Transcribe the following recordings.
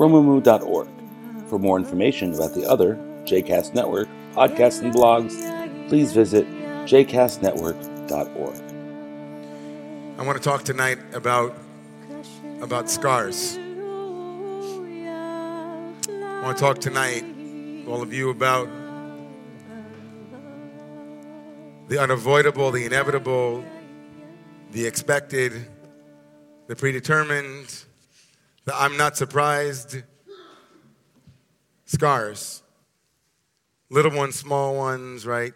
romemu.org. For more information about the other JCast Network podcasts and blogs, please visit jcastnetwork.org. I want to talk tonight about about scars. I want to talk tonight, all of you, about the unavoidable, the inevitable, the expected, the predetermined, the I'm not surprised scars. Little ones, small ones, right?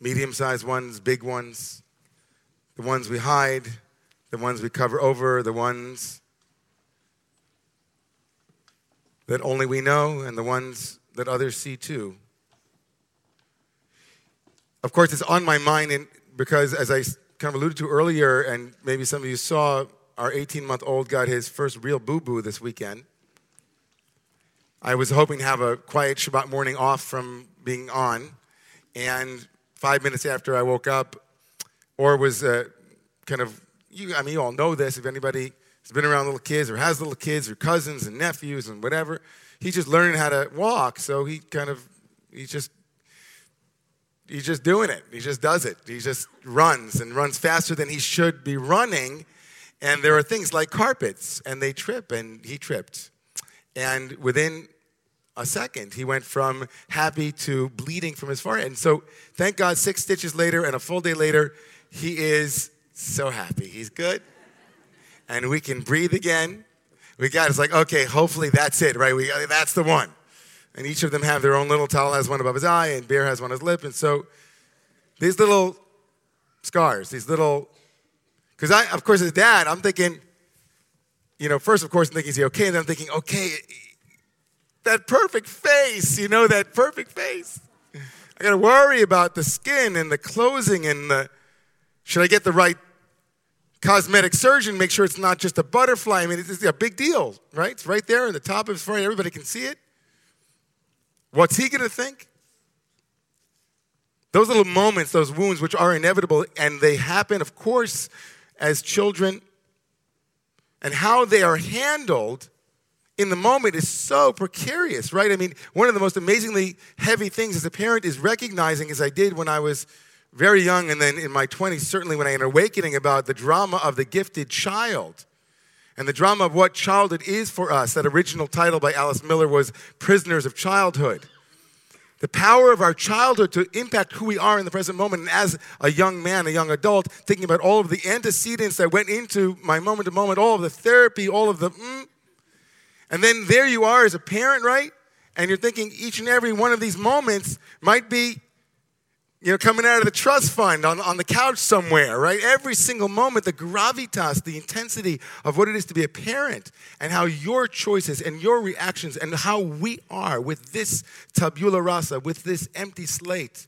Medium sized ones, big ones. The ones we hide, the ones we cover over, the ones that only we know, and the ones that others see too. Of course, it's on my mind and because, as I kind of alluded to earlier, and maybe some of you saw, our 18 month old got his first real boo boo this weekend. I was hoping to have a quiet Shabbat morning off from being on, and five minutes after I woke up, or was uh, kind of, you, I mean, you all know this, if anybody has been around little kids or has little kids or cousins and nephews and whatever, he's just learning how to walk, so he kind of, he's just he's just doing it. He just does it. He just runs and runs faster than he should be running. And there are things like carpets, and they trip, and he tripped. And within a second, he went from happy to bleeding from his forehead. And so, thank God, six stitches later and a full day later, he is so happy. He's good. And we can breathe again. We got it's like, okay, hopefully that's it, right? We, uh, that's the one and each of them have their own little towel has one above his eye and bear has one on his lip and so these little scars these little because i of course as dad i'm thinking you know first of course i'm thinking is he okay? And then i'm thinking okay that perfect face you know that perfect face. I got to worry about the skin and the closing and the should i get the right cosmetic surgeon make sure it's not just a butterfly? I mean it's a big deal right? It's right there in the top of his forehead. Everybody can see it. What's he going to think? Those little moments, those wounds, which are inevitable, and they happen, of course, as children, and how they are handled in the moment is so precarious, right? I mean, one of the most amazingly heavy things as a parent is recognizing, as I did when I was very young, and then in my 20s, certainly when I had an awakening about the drama of the gifted child and the drama of what childhood is for us. That original title by Alice Miller was Prisoners of Childhood. The power of our childhood to impact who we are in the present moment. And as a young man, a young adult, thinking about all of the antecedents that went into my moment to moment, all of the therapy, all of the mm. And then there you are as a parent, right? And you're thinking each and every one of these moments might be you know, coming out of the trust fund on, on the couch somewhere, right? Every single moment, the gravitas, the intensity of what it is to be a parent, and how your choices and your reactions and how we are with this tabula rasa, with this empty slate,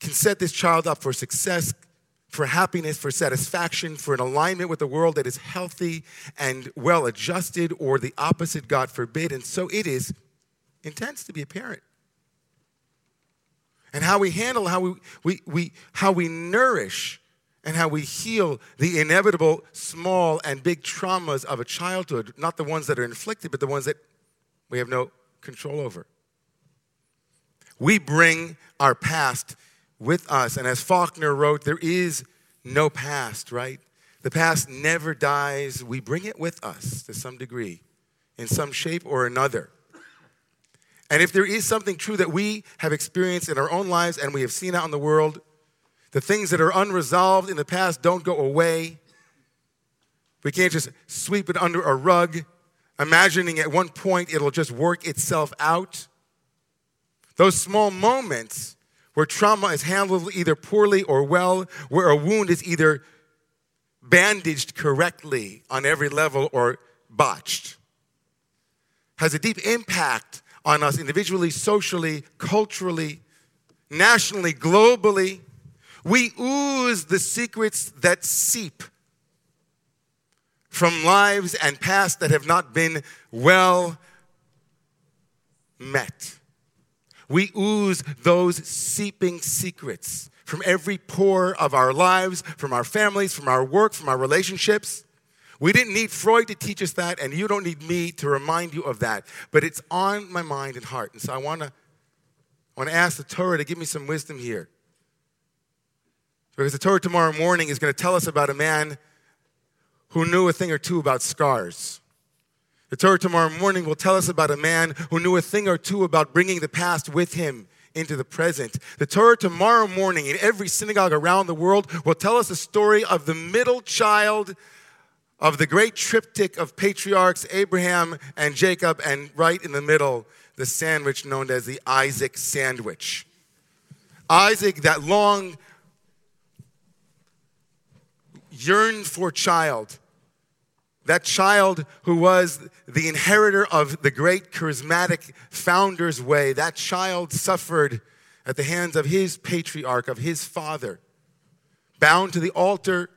can set this child up for success, for happiness, for satisfaction, for an alignment with the world that is healthy and well adjusted, or the opposite, God forbid. And so it is intense to be a parent and how we handle, how we, we, we, how we nourish, and how we heal the inevitable small and big traumas of a childhood, not the ones that are inflicted, but the ones that we have no control over. We bring our past with us. And as Faulkner wrote, there is no past, right? The past never dies. We bring it with us to some degree, in some shape or another. And if there is something true that we have experienced in our own lives and we have seen out in the world, the things that are unresolved in the past don't go away. We can't just sweep it under a rug, imagining at one point it'll just work itself out. Those small moments where trauma is handled either poorly or well, where a wound is either bandaged correctly on every level or botched. has a deep impact on us individually, socially, culturally, nationally, globally. We ooze the secrets that seep from lives and past that have not been well met. We ooze those seeping secrets from every pore of our lives, from our families, from our work, from our relationships. We didn't need Freud to teach us that, and you don't need me to remind you of that. But it's on my mind and heart. And so I want to I want to ask the Torah to give me some wisdom here. Because the Torah tomorrow morning is going to tell us about a man who knew a thing or two about scars. The Torah tomorrow morning will tell us about a man who knew a thing or two about bringing the past with him into the present. The Torah tomorrow morning in every synagogue around the world will tell us the story of the middle child of the great triptych of patriarchs, Abraham and Jacob, and right in the middle, the sandwich known as the Isaac sandwich. Isaac, that long yearned for child, that child who was the inheritor of the great charismatic founder's way, that child suffered at the hands of his patriarch, of his father, bound to the altar,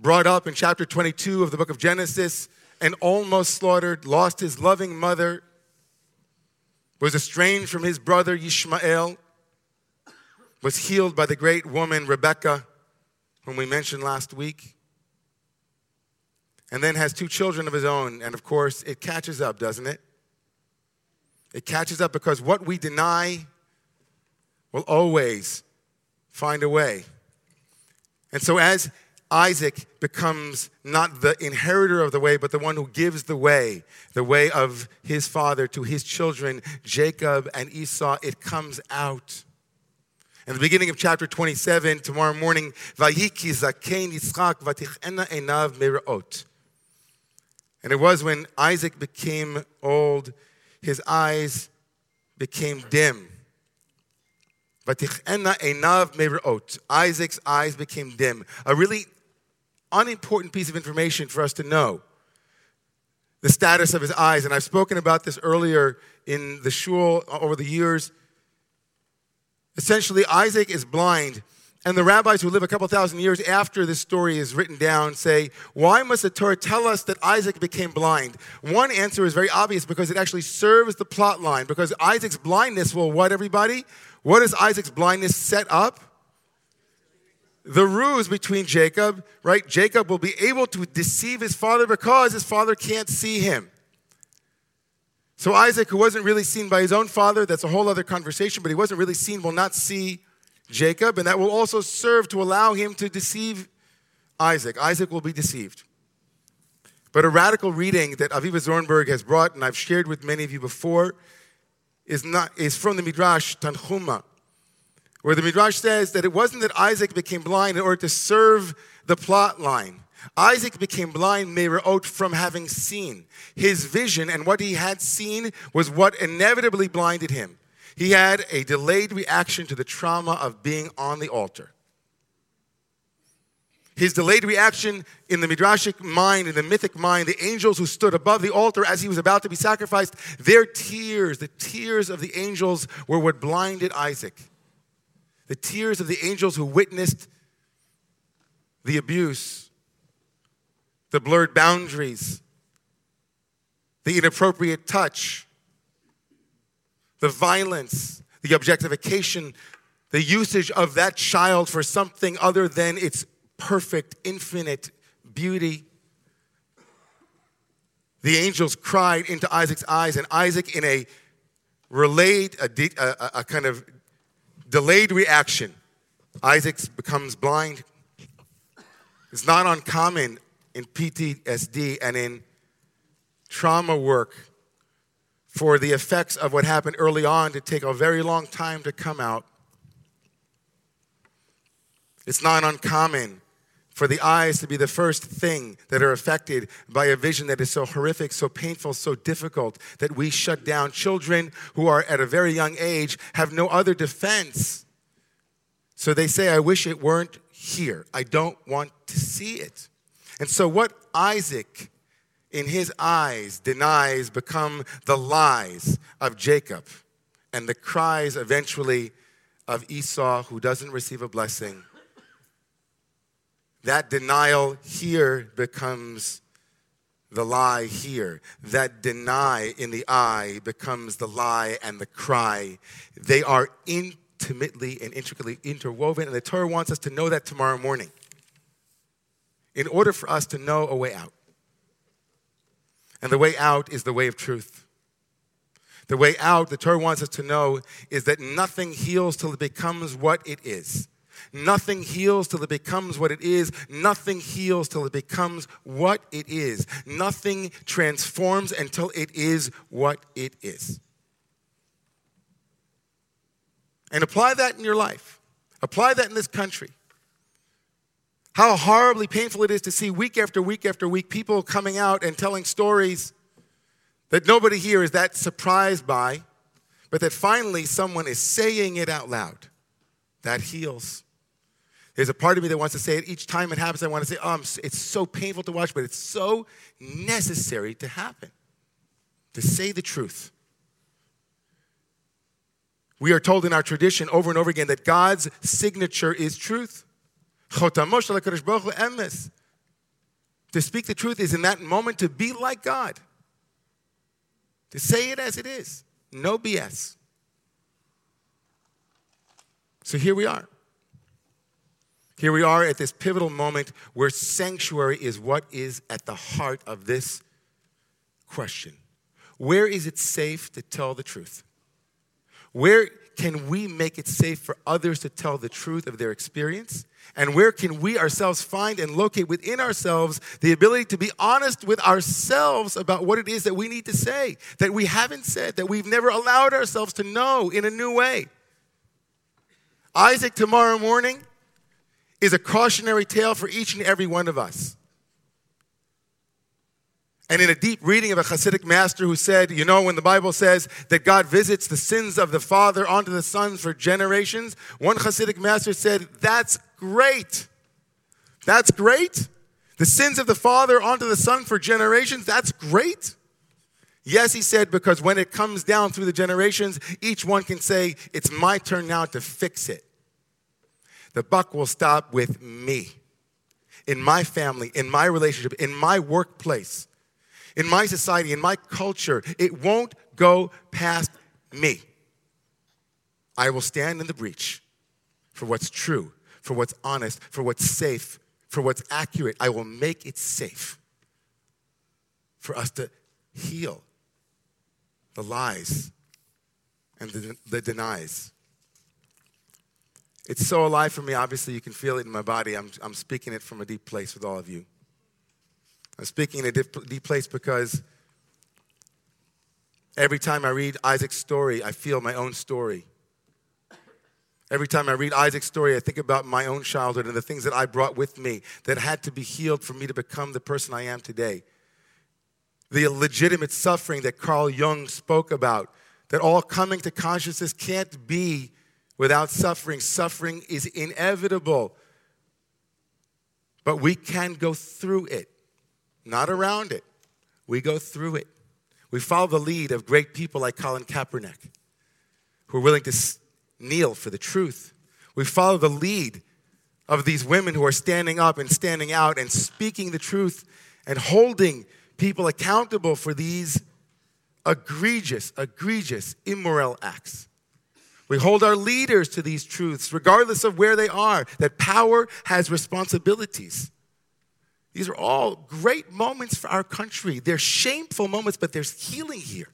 brought up in chapter 22 of the book of Genesis, and almost slaughtered, lost his loving mother, was estranged from his brother Ishmael, was healed by the great woman Rebecca, whom we mentioned last week and then has two children of his own. And of course, it catches up, doesn't it? It catches up because what we deny will always find a way. And so, as Isaac becomes not the inheritor of the way, but the one who gives the way, the way of his father to his children, Jacob and Esau, it comes out. In the beginning of chapter 27, tomorrow morning, enav. And it was when Isaac became old, his eyes became dim. Isaac's eyes became dim. A really unimportant piece of information for us to know the status of his eyes. And I've spoken about this earlier in the shul uh, over the years. Essentially, Isaac is blind and the rabbis who live a couple thousand years after this story is written down say, Why must the Torah tell us that Isaac became blind? One answer is very obvious because it actually serves the plot line. Because Isaac's blindness will what, everybody? What does Isaac's blindness set up? The ruse between Jacob, right? Jacob will be able to deceive his father because his father can't see him. So Isaac, who wasn't really seen by his own father, that's a whole other conversation, but he wasn't really seen, will not see Jacob, and that will also serve to allow him to deceive Isaac. Isaac will be deceived. But a radical reading that Aviva Zornberg has brought, and I've shared with many of you before, is, not, is from the Midrash Tanchuma, where the Midrash says that it wasn't that Isaac became blind in order to serve the plot line. Isaac became blind, Meirot, from having seen. His vision and what he had seen was what inevitably blinded him. He had a delayed reaction to the trauma of being on the altar. His delayed reaction in the midrashic mind, in the mythic mind, the angels who stood above the altar as he was about to be sacrificed, their tears, the tears of the angels, were what blinded Isaac. The tears of the angels who witnessed the abuse, the blurred boundaries, the inappropriate touch, the violence, the objectification, the usage of that child for something other than its perfect, infinite beauty. The angels cried into Isaac's eyes, and Isaac, in a relayed, a, a, a kind of delayed reaction, Isaac becomes blind. It's not uncommon in PTSD and in trauma work for the effects of what happened early on to take a very long time to come out. It's not uncommon for the eyes to be the first thing that are affected by a vision that is so horrific, so painful, so difficult that we shut down. Children who are at a very young age have no other defense. So they say, I wish it weren't here. I don't want to see it. And so, what Isaac in his eyes, denies become the lies of Jacob and the cries eventually of Esau, who doesn't receive a blessing. That denial here becomes the lie here. That deny in the eye becomes the lie and the cry. They are intimately and intricately interwoven, and the Torah wants us to know that tomorrow morning in order for us to know a way out. And the way out is the way of truth. The way out, the Torah wants us to know, is that nothing heals till it becomes what it is. Nothing heals till it becomes what it is. Nothing heals till it becomes what it is. Nothing transforms until it is what it is. And apply that in your life. Apply that in this country. How horribly painful it is to see week after week after week people coming out and telling stories that nobody here is that surprised by, but that finally someone is saying it out loud. That heals. There's a part of me that wants to say it each time it happens. I want to say, oh, it's so painful to watch, but it's so necessary to happen. To say the truth. We are told in our tradition over and over again that God's signature is truth. To speak the truth is in that moment to be like God, to say it as it is, no BS. So here we are. Here we are at this pivotal moment where sanctuary is what is at the heart of this question. Where is it safe to tell the truth? Where can we make it safe for others to tell the truth of their experience? And where can we ourselves find and locate within ourselves the ability to be honest with ourselves about what it is that we need to say, that we haven't said, that we've never allowed ourselves to know in a new way? Isaac tomorrow morning is a cautionary tale for each and every one of us. And in a deep reading of a Hasidic master who said, you know, when the Bible says that God visits the sins of the father onto the sons for generations, one Hasidic master said, that's great. That's great. The sins of the father onto the son for generations, that's great. Yes, he said, because when it comes down through the generations, each one can say, it's my turn now to fix it. The buck will stop with me, in my family, in my relationship, in my workplace, in my society, in my culture. It won't go past me. I will stand in the breach for what's true, for what's honest, for what's safe, for what's accurate. I will make it safe for us to heal the lies and the, the denies. It's so alive for me. Obviously, you can feel it in my body. I'm, I'm speaking it from a deep place with all of you. I'm speaking in a deep, deep place because every time I read Isaac's story, I feel my own story. Every time I read Isaac's story, I think about my own childhood and the things that I brought with me that had to be healed for me to become the person I am today. The legitimate suffering that Carl Jung spoke about, that all coming to consciousness can't be without suffering. Suffering is inevitable. But we can go through it, not around it. We go through it. We follow the lead of great people like Colin Kaepernick, who are willing to kneel for the truth. We follow the lead of these women who are standing up and standing out and speaking the truth and holding people accountable for these egregious, egregious, immoral acts. We hold our leaders to these truths, regardless of where they are, that power has responsibilities. These are all great moments for our country. They're shameful moments, but there's healing here.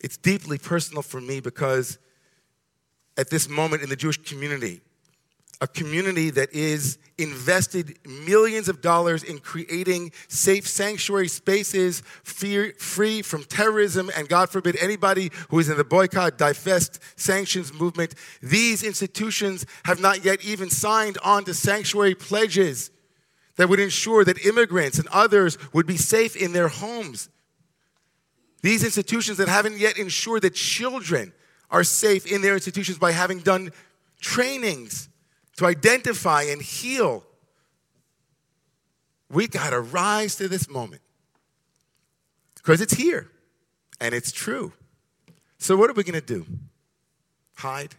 It's deeply personal for me because at this moment in the Jewish community, a community that is invested millions of dollars in creating safe sanctuary spaces free, free from terrorism and, God forbid, anybody who is in the boycott, divest, sanctions movement. These institutions have not yet even signed on to sanctuary pledges that would ensure that immigrants and others would be safe in their homes. These institutions that haven't yet ensured that children are safe in their institutions by having done trainings to identify and heal We got to rise to this moment because it's here and it's true. So, what are we going to do? Hide?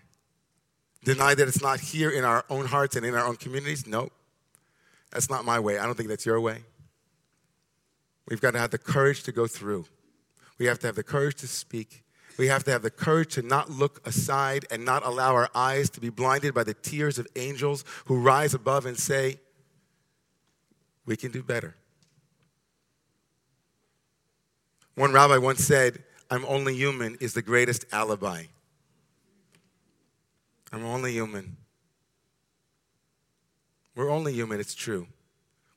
Deny that it's not here in our own hearts and in our own communities? No. That's not my way. I don't think that's your way. We've got to have the courage to go through. We have to have the courage to speak. We have to have the courage to not look aside and not allow our eyes to be blinded by the tears of angels who rise above and say, We can do better. One rabbi once said, I'm only human is the greatest alibi. I'm only human. We're only human, it's true.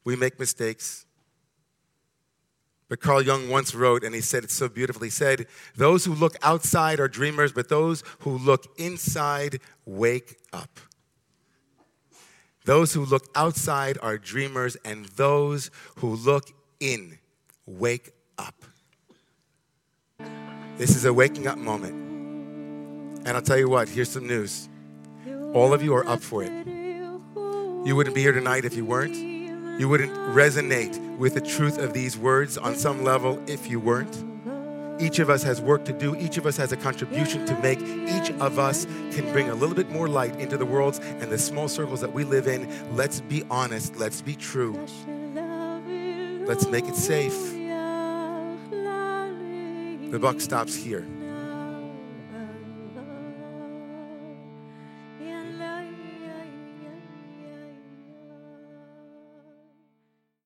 We make mistakes. But Carl Jung once wrote, and he said it so beautifully. He said, Those who look outside are dreamers, but those who look inside wake up. Those who look outside are dreamers, and those who look in wake up. This is a waking up moment. And I'll tell you what, here's some news. All of you are up for it. You wouldn't be here tonight if you weren't. You wouldn't resonate with the truth of these words on some level if you weren't. Each of us has work to do. Each of us has a contribution to make. Each of us can bring a little bit more light into the worlds and the small circles that we live in. Let's be honest. Let's be true. Let's make it safe. The buck stops here.